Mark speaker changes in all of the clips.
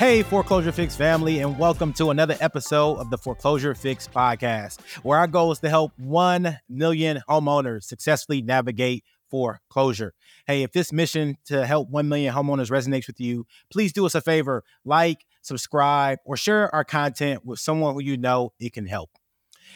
Speaker 1: Hey, Foreclosure Fix family, and welcome to another episode of the Foreclosure Fix podcast, where our goal is to help 1 million homeowners successfully navigate foreclosure. Hey, if this mission to help 1 million homeowners resonates with you, please do us a favor like, subscribe, or share our content with someone who you know it can help.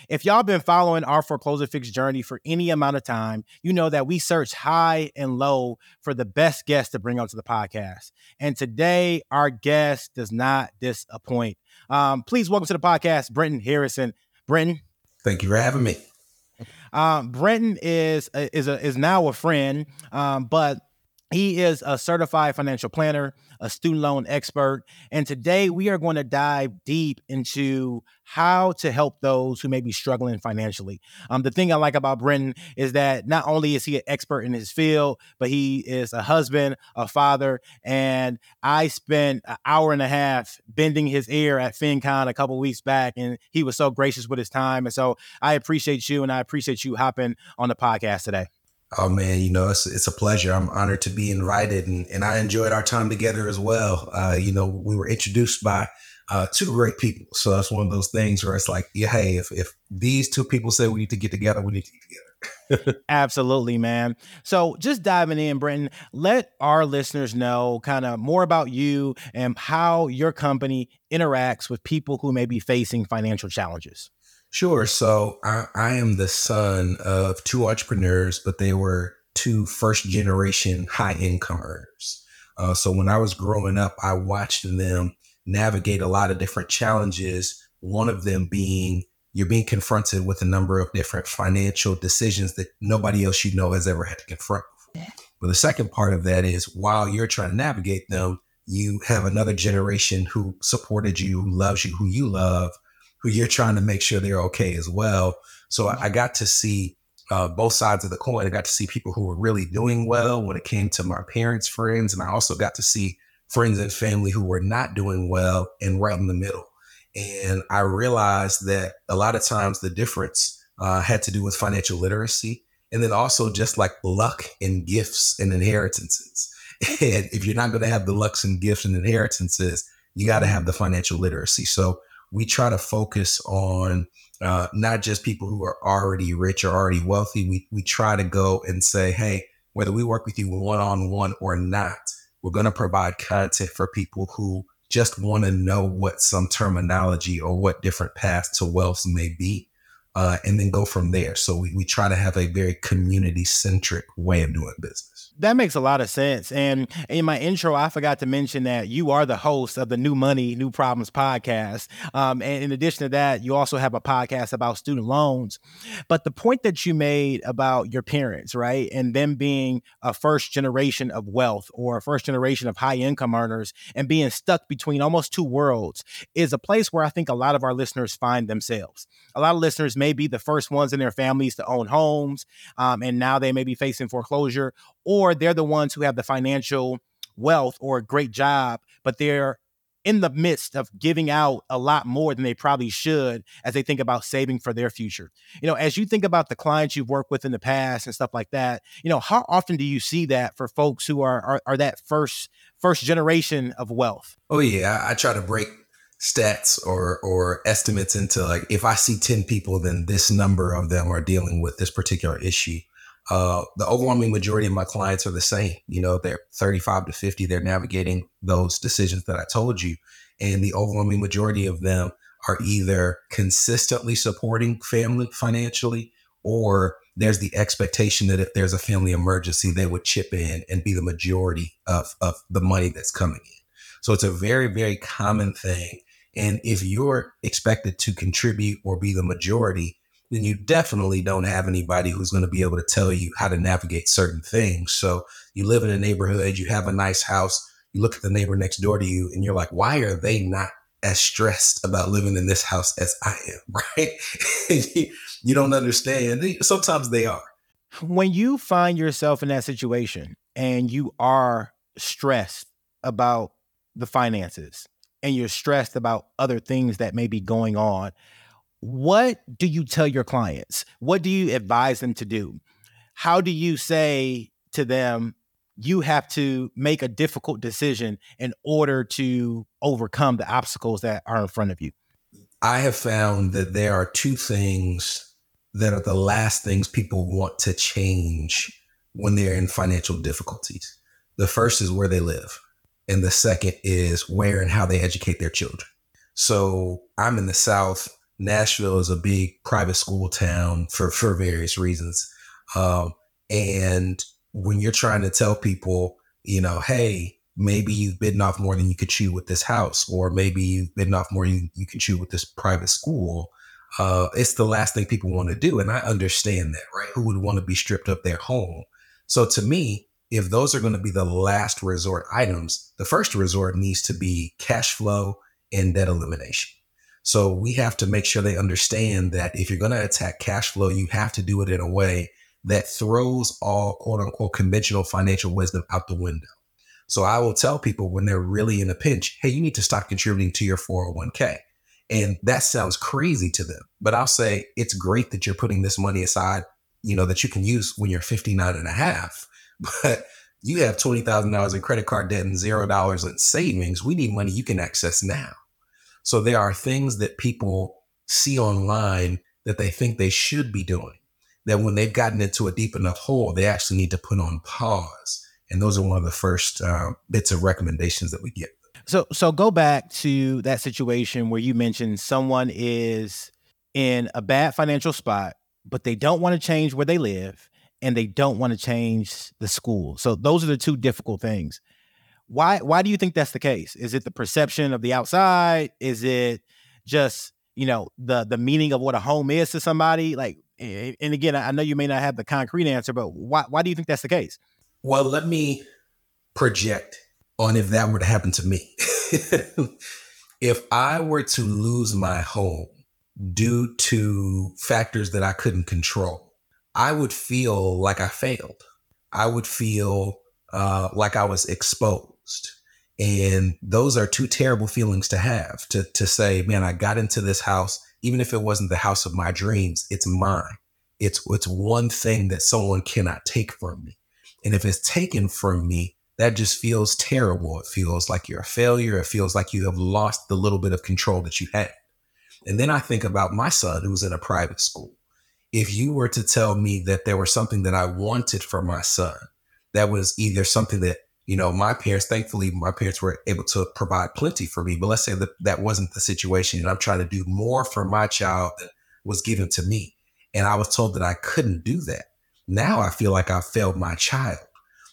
Speaker 1: If y'all been following our foreclosure fix journey for any amount of time, you know that we search high and low for the best guest to bring onto the podcast. And today, our guest does not disappoint. Um, please welcome to the podcast, Brenton Harrison. Brenton.
Speaker 2: Thank you for having me.
Speaker 1: Um, Brenton is is a, is now a friend, um, but he is a certified financial planner, a student loan expert, and today we are going to dive deep into how to help those who may be struggling financially. Um, the thing I like about Brenton is that not only is he an expert in his field, but he is a husband, a father, and I spent an hour and a half bending his ear at FinCon a couple weeks back, and he was so gracious with his time. And so I appreciate you, and I appreciate you hopping on the podcast today.
Speaker 2: Oh man, you know it's it's a pleasure. I'm honored to be invited, and and I enjoyed our time together as well. Uh, you know, we were introduced by uh, two great people, so that's one of those things where it's like, yeah, hey, if if these two people say we need to get together, we need to get
Speaker 1: together. Absolutely, man. So just diving in, Brenton, let our listeners know kind of more about you and how your company interacts with people who may be facing financial challenges.
Speaker 2: Sure. So I, I am the son of two entrepreneurs, but they were two first generation high income earners. Uh, so when I was growing up, I watched them navigate a lot of different challenges. One of them being you're being confronted with a number of different financial decisions that nobody else you know has ever had to confront. Before. But the second part of that is while you're trying to navigate them, you have another generation who supported you, who loves you, who you love, who you're trying to make sure they're okay as well. So I, I got to see uh, both sides of the coin. I got to see people who were really doing well when it came to my parents' friends, and I also got to see friends and family who were not doing well and right in the middle. And I realized that a lot of times the difference uh, had to do with financial literacy, and then also just like luck and gifts and inheritances. And if you're not going to have the lucks and gifts and inheritances, you got to have the financial literacy. So we try to focus on uh, not just people who are already rich or already wealthy. We, we try to go and say, hey, whether we work with you one on one or not, we're going to provide content for people who just want to know what some terminology or what different paths to wealth may be, uh, and then go from there. So we, we try to have a very community centric way of doing business.
Speaker 1: That makes a lot of sense. And in my intro, I forgot to mention that you are the host of the New Money, New Problems podcast. Um, and in addition to that, you also have a podcast about student loans. But the point that you made about your parents, right, and them being a first generation of wealth or a first generation of high income earners and being stuck between almost two worlds is a place where I think a lot of our listeners find themselves. A lot of listeners may be the first ones in their families to own homes, um, and now they may be facing foreclosure or they're the ones who have the financial wealth or a great job, but they're in the midst of giving out a lot more than they probably should as they think about saving for their future. You know, as you think about the clients you've worked with in the past and stuff like that, you know, how often do you see that for folks who are are, are that first first generation of wealth?
Speaker 2: Oh yeah, I, I try to break stats or or estimates into like if I see 10 people, then this number of them are dealing with this particular issue uh, the overwhelming majority of my clients are the same. You know, they're 35 to 50. They're navigating those decisions that I told you. And the overwhelming majority of them are either consistently supporting family financially or there's the expectation that if there's a family emergency, they would chip in and be the majority of, of the money that's coming in. So it's a very, very common thing. And if you're expected to contribute or be the majority, then you definitely don't have anybody who's going to be able to tell you how to navigate certain things. So you live in a neighborhood, you have a nice house, you look at the neighbor next door to you, and you're like, why are they not as stressed about living in this house as I am? Right? you don't understand. Sometimes they are.
Speaker 1: When you find yourself in that situation and you are stressed about the finances and you're stressed about other things that may be going on, what do you tell your clients? What do you advise them to do? How do you say to them, you have to make a difficult decision in order to overcome the obstacles that are in front of you?
Speaker 2: I have found that there are two things that are the last things people want to change when they're in financial difficulties. The first is where they live, and the second is where and how they educate their children. So I'm in the South. Nashville is a big private school town for, for various reasons. Um, and when you're trying to tell people, you know, hey, maybe you've bitten off more than you could chew with this house, or maybe you've bitten off more than you can chew with this private school, uh, it's the last thing people want to do. And I understand that, right? Who would want to be stripped of their home? So to me, if those are going to be the last resort items, the first resort needs to be cash flow and debt elimination. So we have to make sure they understand that if you're going to attack cash flow, you have to do it in a way that throws all quote unquote conventional financial wisdom out the window. So I will tell people when they're really in a pinch, hey, you need to stop contributing to your 401k. And that sounds crazy to them. But I'll say it's great that you're putting this money aside, you know, that you can use when you're 59 and a half. But you have $20,000 in credit card debt and $0 in savings. We need money you can access now. So there are things that people see online that they think they should be doing that when they've gotten into a deep enough hole, they actually need to put on pause. And those are one of the first uh, bits of recommendations that we get.
Speaker 1: So, so go back to that situation where you mentioned someone is in a bad financial spot, but they don't want to change where they live and they don't want to change the school. So those are the two difficult things. Why why do you think that's the case? Is it the perception of the outside? Is it just, you know, the the meaning of what a home is to somebody? Like and again, I know you may not have the concrete answer, but why why do you think that's the case?
Speaker 2: Well, let me project on if that were to happen to me. if I were to lose my home due to factors that I couldn't control, I would feel like I failed. I would feel uh, like I was exposed. And those are two terrible feelings to have to, to say, man, I got into this house even if it wasn't the house of my dreams, it's mine. It's it's one thing that someone cannot take from me. And if it's taken from me, that just feels terrible. It feels like you're a failure. It feels like you have lost the little bit of control that you had. And then I think about my son who's in a private school. If you were to tell me that there was something that I wanted for my son, that was either something that you know, my parents, thankfully, my parents were able to provide plenty for me. But let's say that that wasn't the situation, and I'm trying to do more for my child than was given to me. And I was told that I couldn't do that. Now I feel like I failed my child.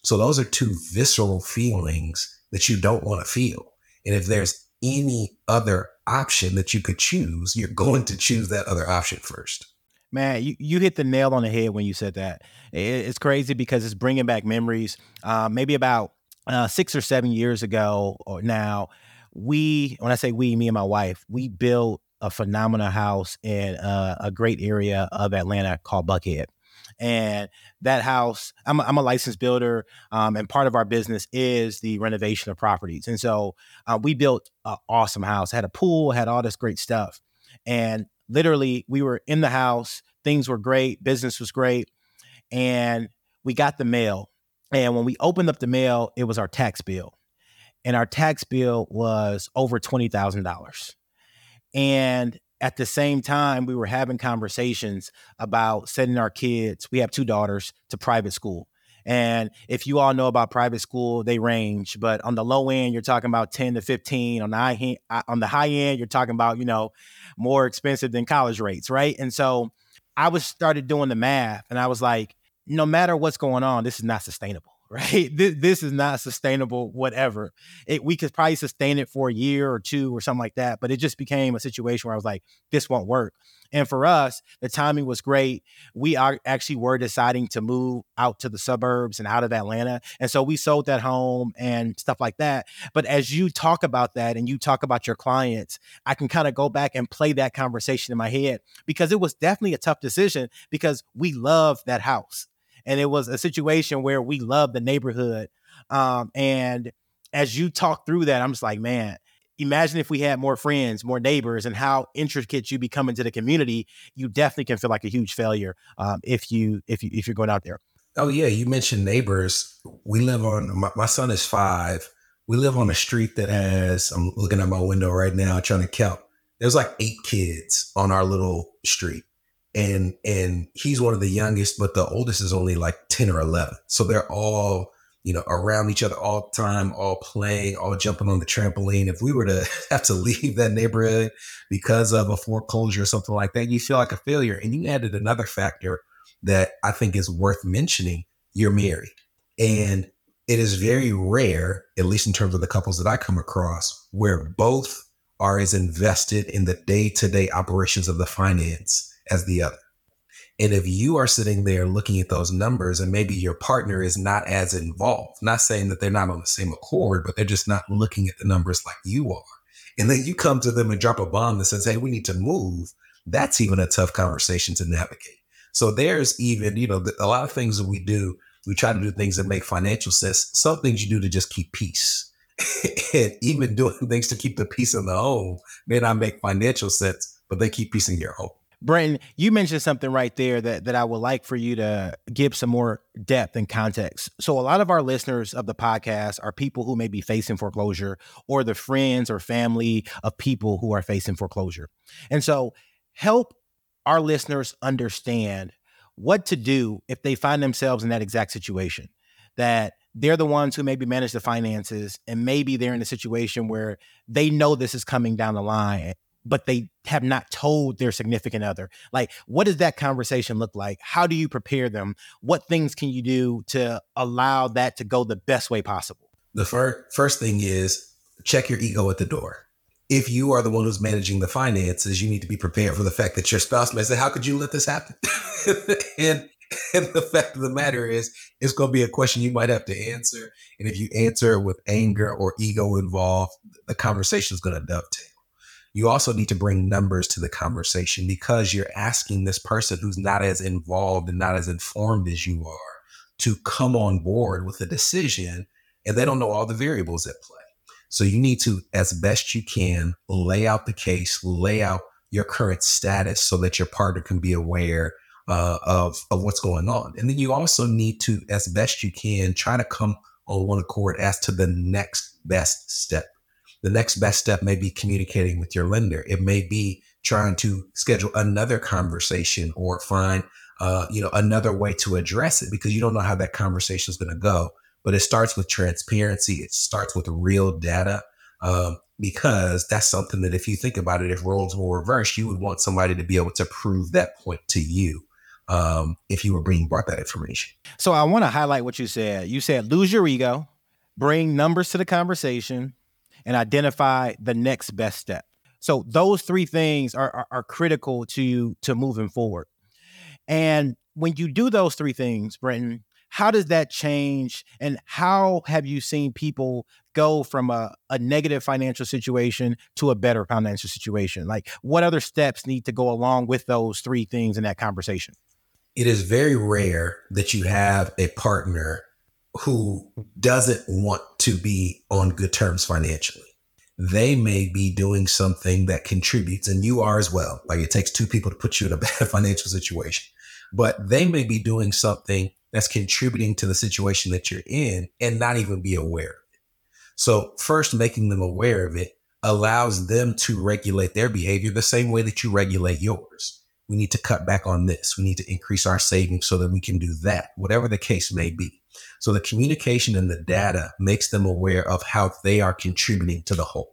Speaker 2: So those are two visceral feelings that you don't want to feel. And if there's any other option that you could choose, you're going to choose that other option first.
Speaker 1: Man, you, you hit the nail on the head when you said that. It, it's crazy because it's bringing back memories. Uh, maybe about uh, six or seven years ago or now, we, when I say we, me and my wife, we built a phenomenal house in uh, a great area of Atlanta called Buckhead. And that house, I'm a, I'm a licensed builder, um, and part of our business is the renovation of properties. And so uh, we built an awesome house, had a pool, had all this great stuff. And literally, we were in the house, things were great, business was great. And we got the mail and when we opened up the mail, it was our tax bill. And our tax bill was over $20,000. And at the same time, we were having conversations about sending our kids, we have two daughters, to private school. And if you all know about private school, they range, but on the low end, you're talking about 10 to 15. On the high end, uh, on the high end, you're talking about, you know, more expensive than college rates, right? And so I was started doing the math and I was like, no matter what's going on, this is not sustainable, right? This, this is not sustainable, whatever. It, we could probably sustain it for a year or two or something like that, but it just became a situation where I was like, this won't work. And for us, the timing was great. We are actually were deciding to move out to the suburbs and out of Atlanta. And so we sold that home and stuff like that. But as you talk about that and you talk about your clients, I can kind of go back and play that conversation in my head because it was definitely a tough decision because we love that house and it was a situation where we loved the neighborhood. Um, and as you talk through that, I'm just like, man, imagine if we had more friends, more neighbors, and how intricate you become into the community. You definitely can feel like a huge failure um, if you if you if you're going out there.
Speaker 2: Oh yeah, you mentioned neighbors. We live on my, my son is five. We live on a street that has. I'm looking at my window right now, trying to count. There's like eight kids on our little street, and and he's one of the youngest, but the oldest is only like ten or eleven. So they're all you know around each other all the time, all playing, all jumping on the trampoline. If we were to have to leave that neighborhood because of a foreclosure or something like that, you feel like a failure. And you added another factor that I think is worth mentioning, you're married. And it is very rare, at least in terms of the couples that I come across, where both are as invested in the day to day operations of the finance as the other. And if you are sitting there looking at those numbers and maybe your partner is not as involved, not saying that they're not on the same accord, but they're just not looking at the numbers like you are. And then you come to them and drop a bomb that says, hey, we need to move. That's even a tough conversation to navigate. So there's even, you know, a lot of things that we do, we try to do things that make financial sense. Some things you do to just keep peace. and even doing things to keep the peace in the home may not make financial sense, but they keep peace in your home.
Speaker 1: Brenton, you mentioned something right there that, that I would like for you to give some more depth and context. So, a lot of our listeners of the podcast are people who may be facing foreclosure or the friends or family of people who are facing foreclosure. And so, help our listeners understand what to do if they find themselves in that exact situation that they're the ones who maybe manage the finances and maybe they're in a situation where they know this is coming down the line but they have not told their significant other like what does that conversation look like how do you prepare them what things can you do to allow that to go the best way possible
Speaker 2: the fir- first thing is check your ego at the door if you are the one who's managing the finances, you need to be prepared for the fact that your spouse may say, How could you let this happen? and and the fact of the matter is, it's going to be a question you might have to answer. And if you answer with anger or ego involved, the conversation is going to dovetail. You also need to bring numbers to the conversation because you're asking this person who's not as involved and not as informed as you are to come on board with a decision, and they don't know all the variables at play. So you need to, as best you can, lay out the case, lay out your current status so that your partner can be aware uh, of, of what's going on. And then you also need to, as best you can, try to come on one accord as to the next best step. The next best step may be communicating with your lender. It may be trying to schedule another conversation or find, uh, you know, another way to address it because you don't know how that conversation is going to go but it starts with transparency. It starts with real data. Um, because that's something that if you think about it, if roles were reversed, you would want somebody to be able to prove that point to you um, if you were being brought that information.
Speaker 1: So I want to highlight what you said. You said lose your ego, bring numbers to the conversation, and identify the next best step. So those three things are, are, are critical to to moving forward. And when you do those three things, Brenton, how does that change and how have you seen people go from a, a negative financial situation to a better financial situation like what other steps need to go along with those three things in that conversation
Speaker 2: it is very rare that you have a partner who doesn't want to be on good terms financially they may be doing something that contributes and you are as well like it takes two people to put you in a bad financial situation but they may be doing something that's contributing to the situation that you're in and not even be aware of it. So, first, making them aware of it allows them to regulate their behavior the same way that you regulate yours. We need to cut back on this. We need to increase our savings so that we can do that, whatever the case may be. So, the communication and the data makes them aware of how they are contributing to the whole.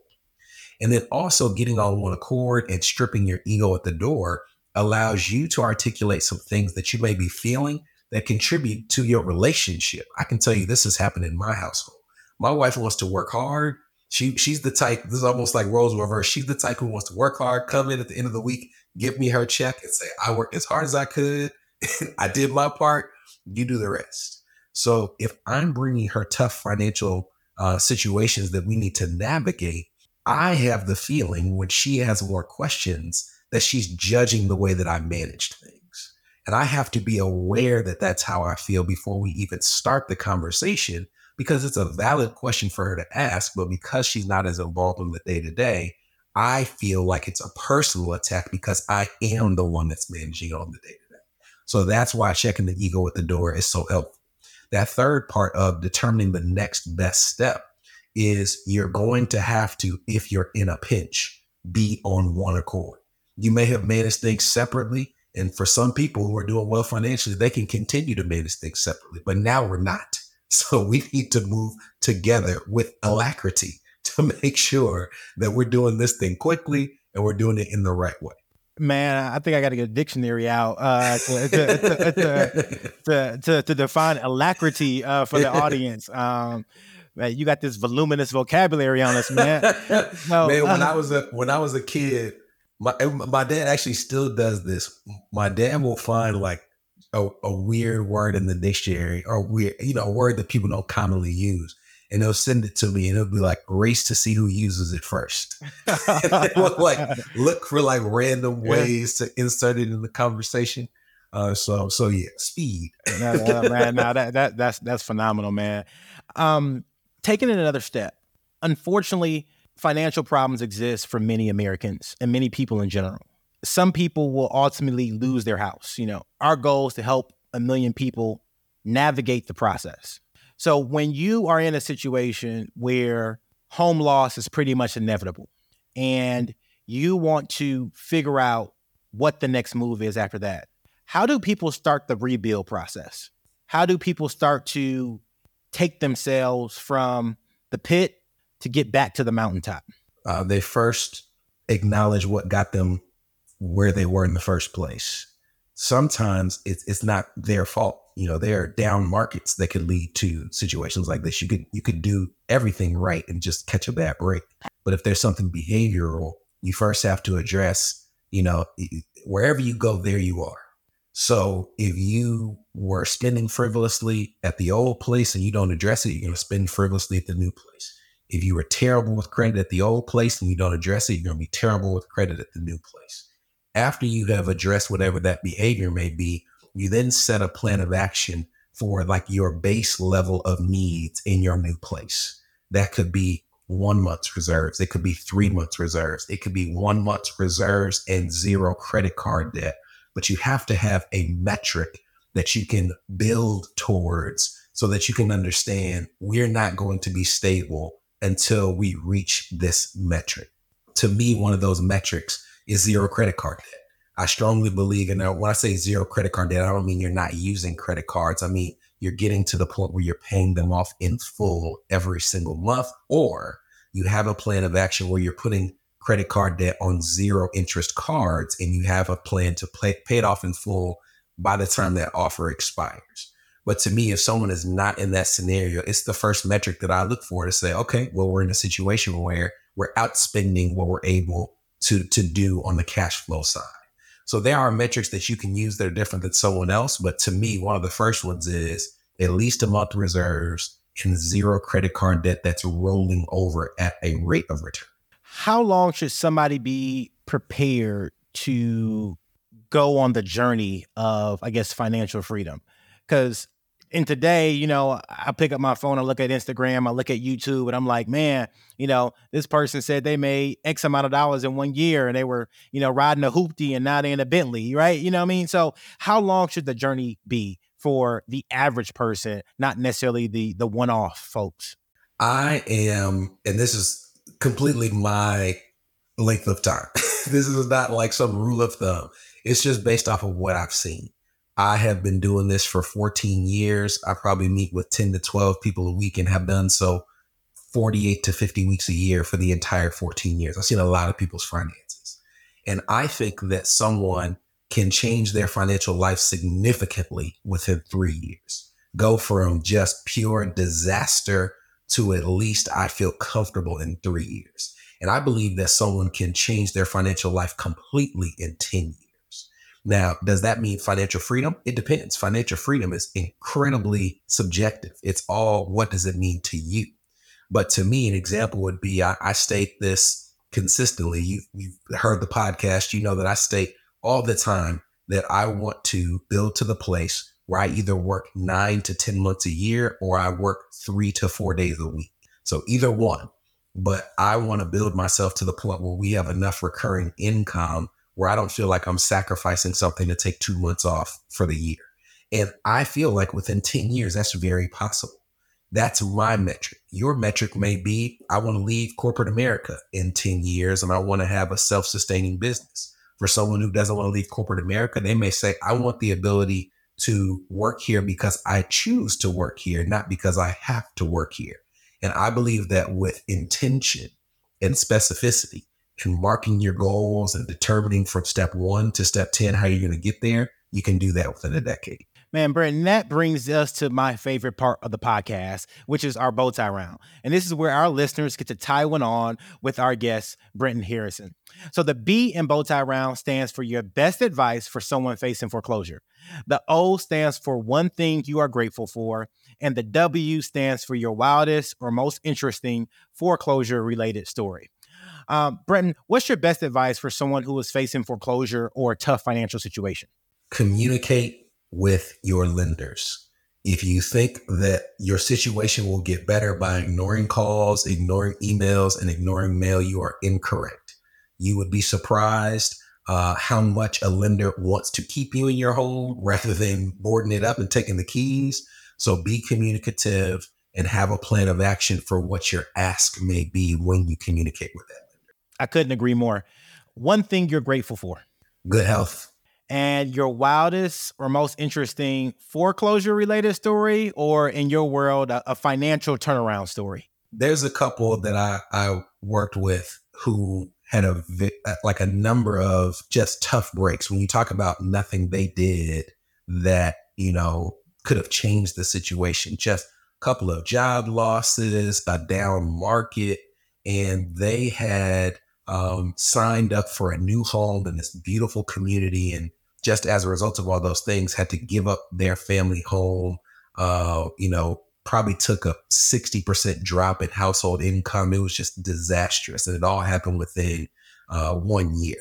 Speaker 2: And then also getting on one accord and stripping your ego at the door allows you to articulate some things that you may be feeling that contribute to your relationship. I can tell you this has happened in my household. My wife wants to work hard. She she's the type, this is almost like roles reverse. She's the type who wants to work hard, come in at the end of the week, give me her check and say, I worked as hard as I could. I did my part. You do the rest. So if I'm bringing her tough financial uh, situations that we need to navigate, I have the feeling when she has more questions that she's judging the way that I managed things. And I have to be aware that that's how I feel before we even start the conversation because it's a valid question for her to ask. But because she's not as involved in the day to day, I feel like it's a personal attack because I am the one that's managing on the day to day. So that's why checking the ego at the door is so helpful. That third part of determining the next best step is you're going to have to, if you're in a pinch, be on one accord. You may have managed things separately. And for some people who are doing well financially, they can continue to manage things separately. But now we're not. So we need to move together with alacrity to make sure that we're doing this thing quickly and we're doing it in the right way.
Speaker 1: Man, I think I got to get a dictionary out uh, to, to, to, to, to, define alacrity uh, for the audience. Um, man, you got this voluminous vocabulary on us, man.
Speaker 2: No, man, when uh, I was a when I was a kid, my my dad actually still does this. My dad will find like a, a weird word in the dictionary or weird, you know, a word that people don't commonly use and they'll send it to me and it'll be like race to see who uses it first. like look for like random ways yeah. to insert it in the conversation. Uh, so so yeah, speed.
Speaker 1: no, no, man, no, that that that's that's phenomenal, man. Um, taking it another step. Unfortunately, financial problems exist for many Americans and many people in general. Some people will ultimately lose their house. You know, our goal is to help a million people navigate the process. So when you are in a situation where home loss is pretty much inevitable and you want to figure out what the next move is after that, how do people start the rebuild process? How do people start to take themselves from the pit to get back to the mountaintop?
Speaker 2: Uh, they first acknowledge what got them where they were in the first place. Sometimes it's, it's not their fault. You know there are down markets that could lead to situations like this. You could you could do everything right and just catch a bad break. But if there's something behavioral you first have to address you know wherever you go there you are. So if you were spending frivolously at the old place and you don't address it you're going to spend frivolously at the new place. If you were terrible with credit at the old place and you don't address it you're going to be terrible with credit at the new place after you have addressed whatever that behavior may be you then set a plan of action for like your base level of needs in your new place. That could be one month's reserves. It could be three months reserves. It could be one month's reserves and zero credit card debt. But you have to have a metric that you can build towards so that you can understand we're not going to be stable until we reach this metric. To me, one of those metrics is zero credit card debt. I strongly believe, and when I say zero credit card debt, I don't mean you're not using credit cards. I mean you're getting to the point where you're paying them off in full every single month, or you have a plan of action where you're putting credit card debt on zero interest cards and you have a plan to pay, pay it off in full by the time that offer expires. But to me, if someone is not in that scenario, it's the first metric that I look for to say, okay, well, we're in a situation where we're outspending what we're able to, to do on the cash flow side. So there are metrics that you can use that are different than someone else. But to me, one of the first ones is at least a month reserves and zero credit card debt that's rolling over at a rate of return.
Speaker 1: How long should somebody be prepared to go on the journey of, I guess, financial freedom? Because and today, you know, I pick up my phone, I look at Instagram, I look at YouTube, and I'm like, man, you know, this person said they made X amount of dollars in one year and they were, you know, riding a hoopty and not in a Bentley, right? You know what I mean? So how long should the journey be for the average person, not necessarily the the one-off folks?
Speaker 2: I am, and this is completely my length of time. this is not like some rule of thumb. It's just based off of what I've seen. I have been doing this for 14 years. I probably meet with 10 to 12 people a week and have done so 48 to 50 weeks a year for the entire 14 years. I've seen a lot of people's finances. And I think that someone can change their financial life significantly within three years. Go from just pure disaster to at least I feel comfortable in three years. And I believe that someone can change their financial life completely in 10 years. Now, does that mean financial freedom? It depends. Financial freedom is incredibly subjective. It's all what does it mean to you? But to me, an example would be I, I state this consistently. You, you've heard the podcast, you know that I state all the time that I want to build to the place where I either work nine to 10 months a year or I work three to four days a week. So either one. But I want to build myself to the point where we have enough recurring income where I don't feel like I'm sacrificing something to take two months off for the year. And I feel like within 10 years, that's very possible. That's my metric. Your metric may be I want to leave corporate America in 10 years and I want to have a self sustaining business. For someone who doesn't want to leave corporate America, they may say, I want the ability to work here because I choose to work here, not because I have to work here. And I believe that with intention and specificity and marking your goals and determining from step one to step 10 how you're going to get there, you can do that within a decade.
Speaker 1: Man, Brenton, that brings us to my favorite part of the podcast, which is our bow tie round. And this is where our listeners get to tie one on with our guest, Brenton Harrison. So the B in bow tie round stands for your best advice for someone facing foreclosure. The O stands for one thing you are grateful for. And the W stands for your wildest or most interesting foreclosure related story. Um, Brenton, what's your best advice for someone who is facing foreclosure or a tough financial situation?
Speaker 2: Communicate with your lenders. If you think that your situation will get better by ignoring calls, ignoring emails, and ignoring mail, you are incorrect. You would be surprised uh, how much a lender wants to keep you in your home rather than boarding it up and taking the keys. So be communicative and have a plan of action for what your ask may be when you communicate with lender.
Speaker 1: I couldn't agree more. One thing you're grateful for
Speaker 2: good health
Speaker 1: and your wildest or most interesting foreclosure related story, or in your world, a, a, financial turnaround story?
Speaker 2: There's a couple that I, I worked with who had a uh, like a number of just tough breaks. When you talk about nothing they did that you know could have changed the situation, just a couple of job losses, a down market, and they had um, signed up for a new home in this beautiful community and just as a result of all those things, had to give up their family home. Uh, you know, probably took a 60% drop in household income. It was just disastrous. And it all happened within uh, one year.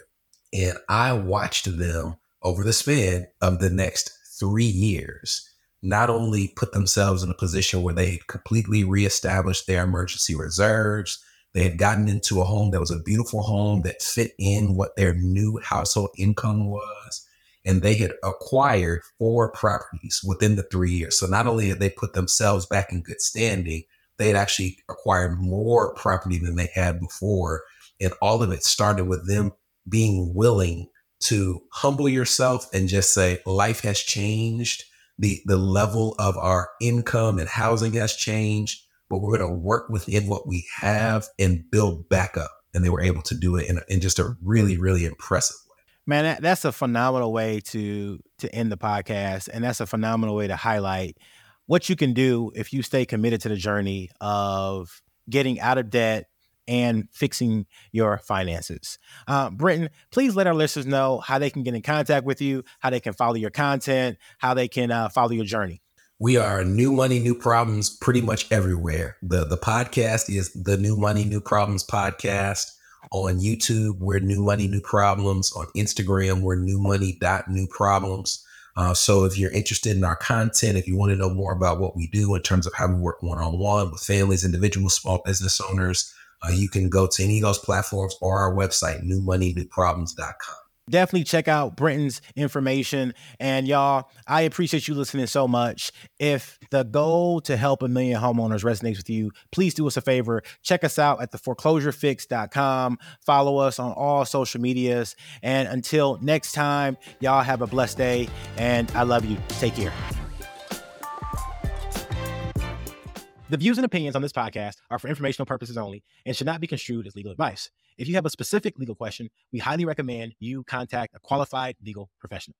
Speaker 2: And I watched them over the span of the next three years not only put themselves in a position where they completely reestablished their emergency reserves, they had gotten into a home that was a beautiful home that fit in what their new household income was and they had acquired four properties within the three years. So not only had they put themselves back in good standing, they had actually acquired more property than they had before. And all of it started with them being willing to humble yourself and just say, life has changed. The, the level of our income and housing has changed, but we're going to work within what we have and build back up. And they were able to do it in, in just a really, really impressive way.
Speaker 1: Man, that, that's a phenomenal way to to end the podcast, and that's a phenomenal way to highlight what you can do if you stay committed to the journey of getting out of debt and fixing your finances. Uh, Brenton, please let our listeners know how they can get in contact with you, how they can follow your content, how they can uh, follow your journey.
Speaker 2: We are new money, new problems pretty much everywhere. The the podcast is the new money, new problems podcast. On YouTube, we're New Money, New Problems. On Instagram, we're New Money dot New Problems. Uh, so if you're interested in our content, if you want to know more about what we do in terms of how we work one on one with families, individuals, small business owners, uh, you can go to any of those platforms or our website, newmoneynewproblems.com
Speaker 1: definitely check out Brenton's information. And y'all, I appreciate you listening so much. If the goal to help a million homeowners resonates with you, please do us a favor. Check us out at theforeclosurefix.com. Follow us on all social medias. And until next time, y'all have a blessed day. And I love you. Take care. The views and opinions on this podcast are for informational purposes only and should not be construed as legal advice. If you have a specific legal question, we highly recommend you contact a qualified legal professional.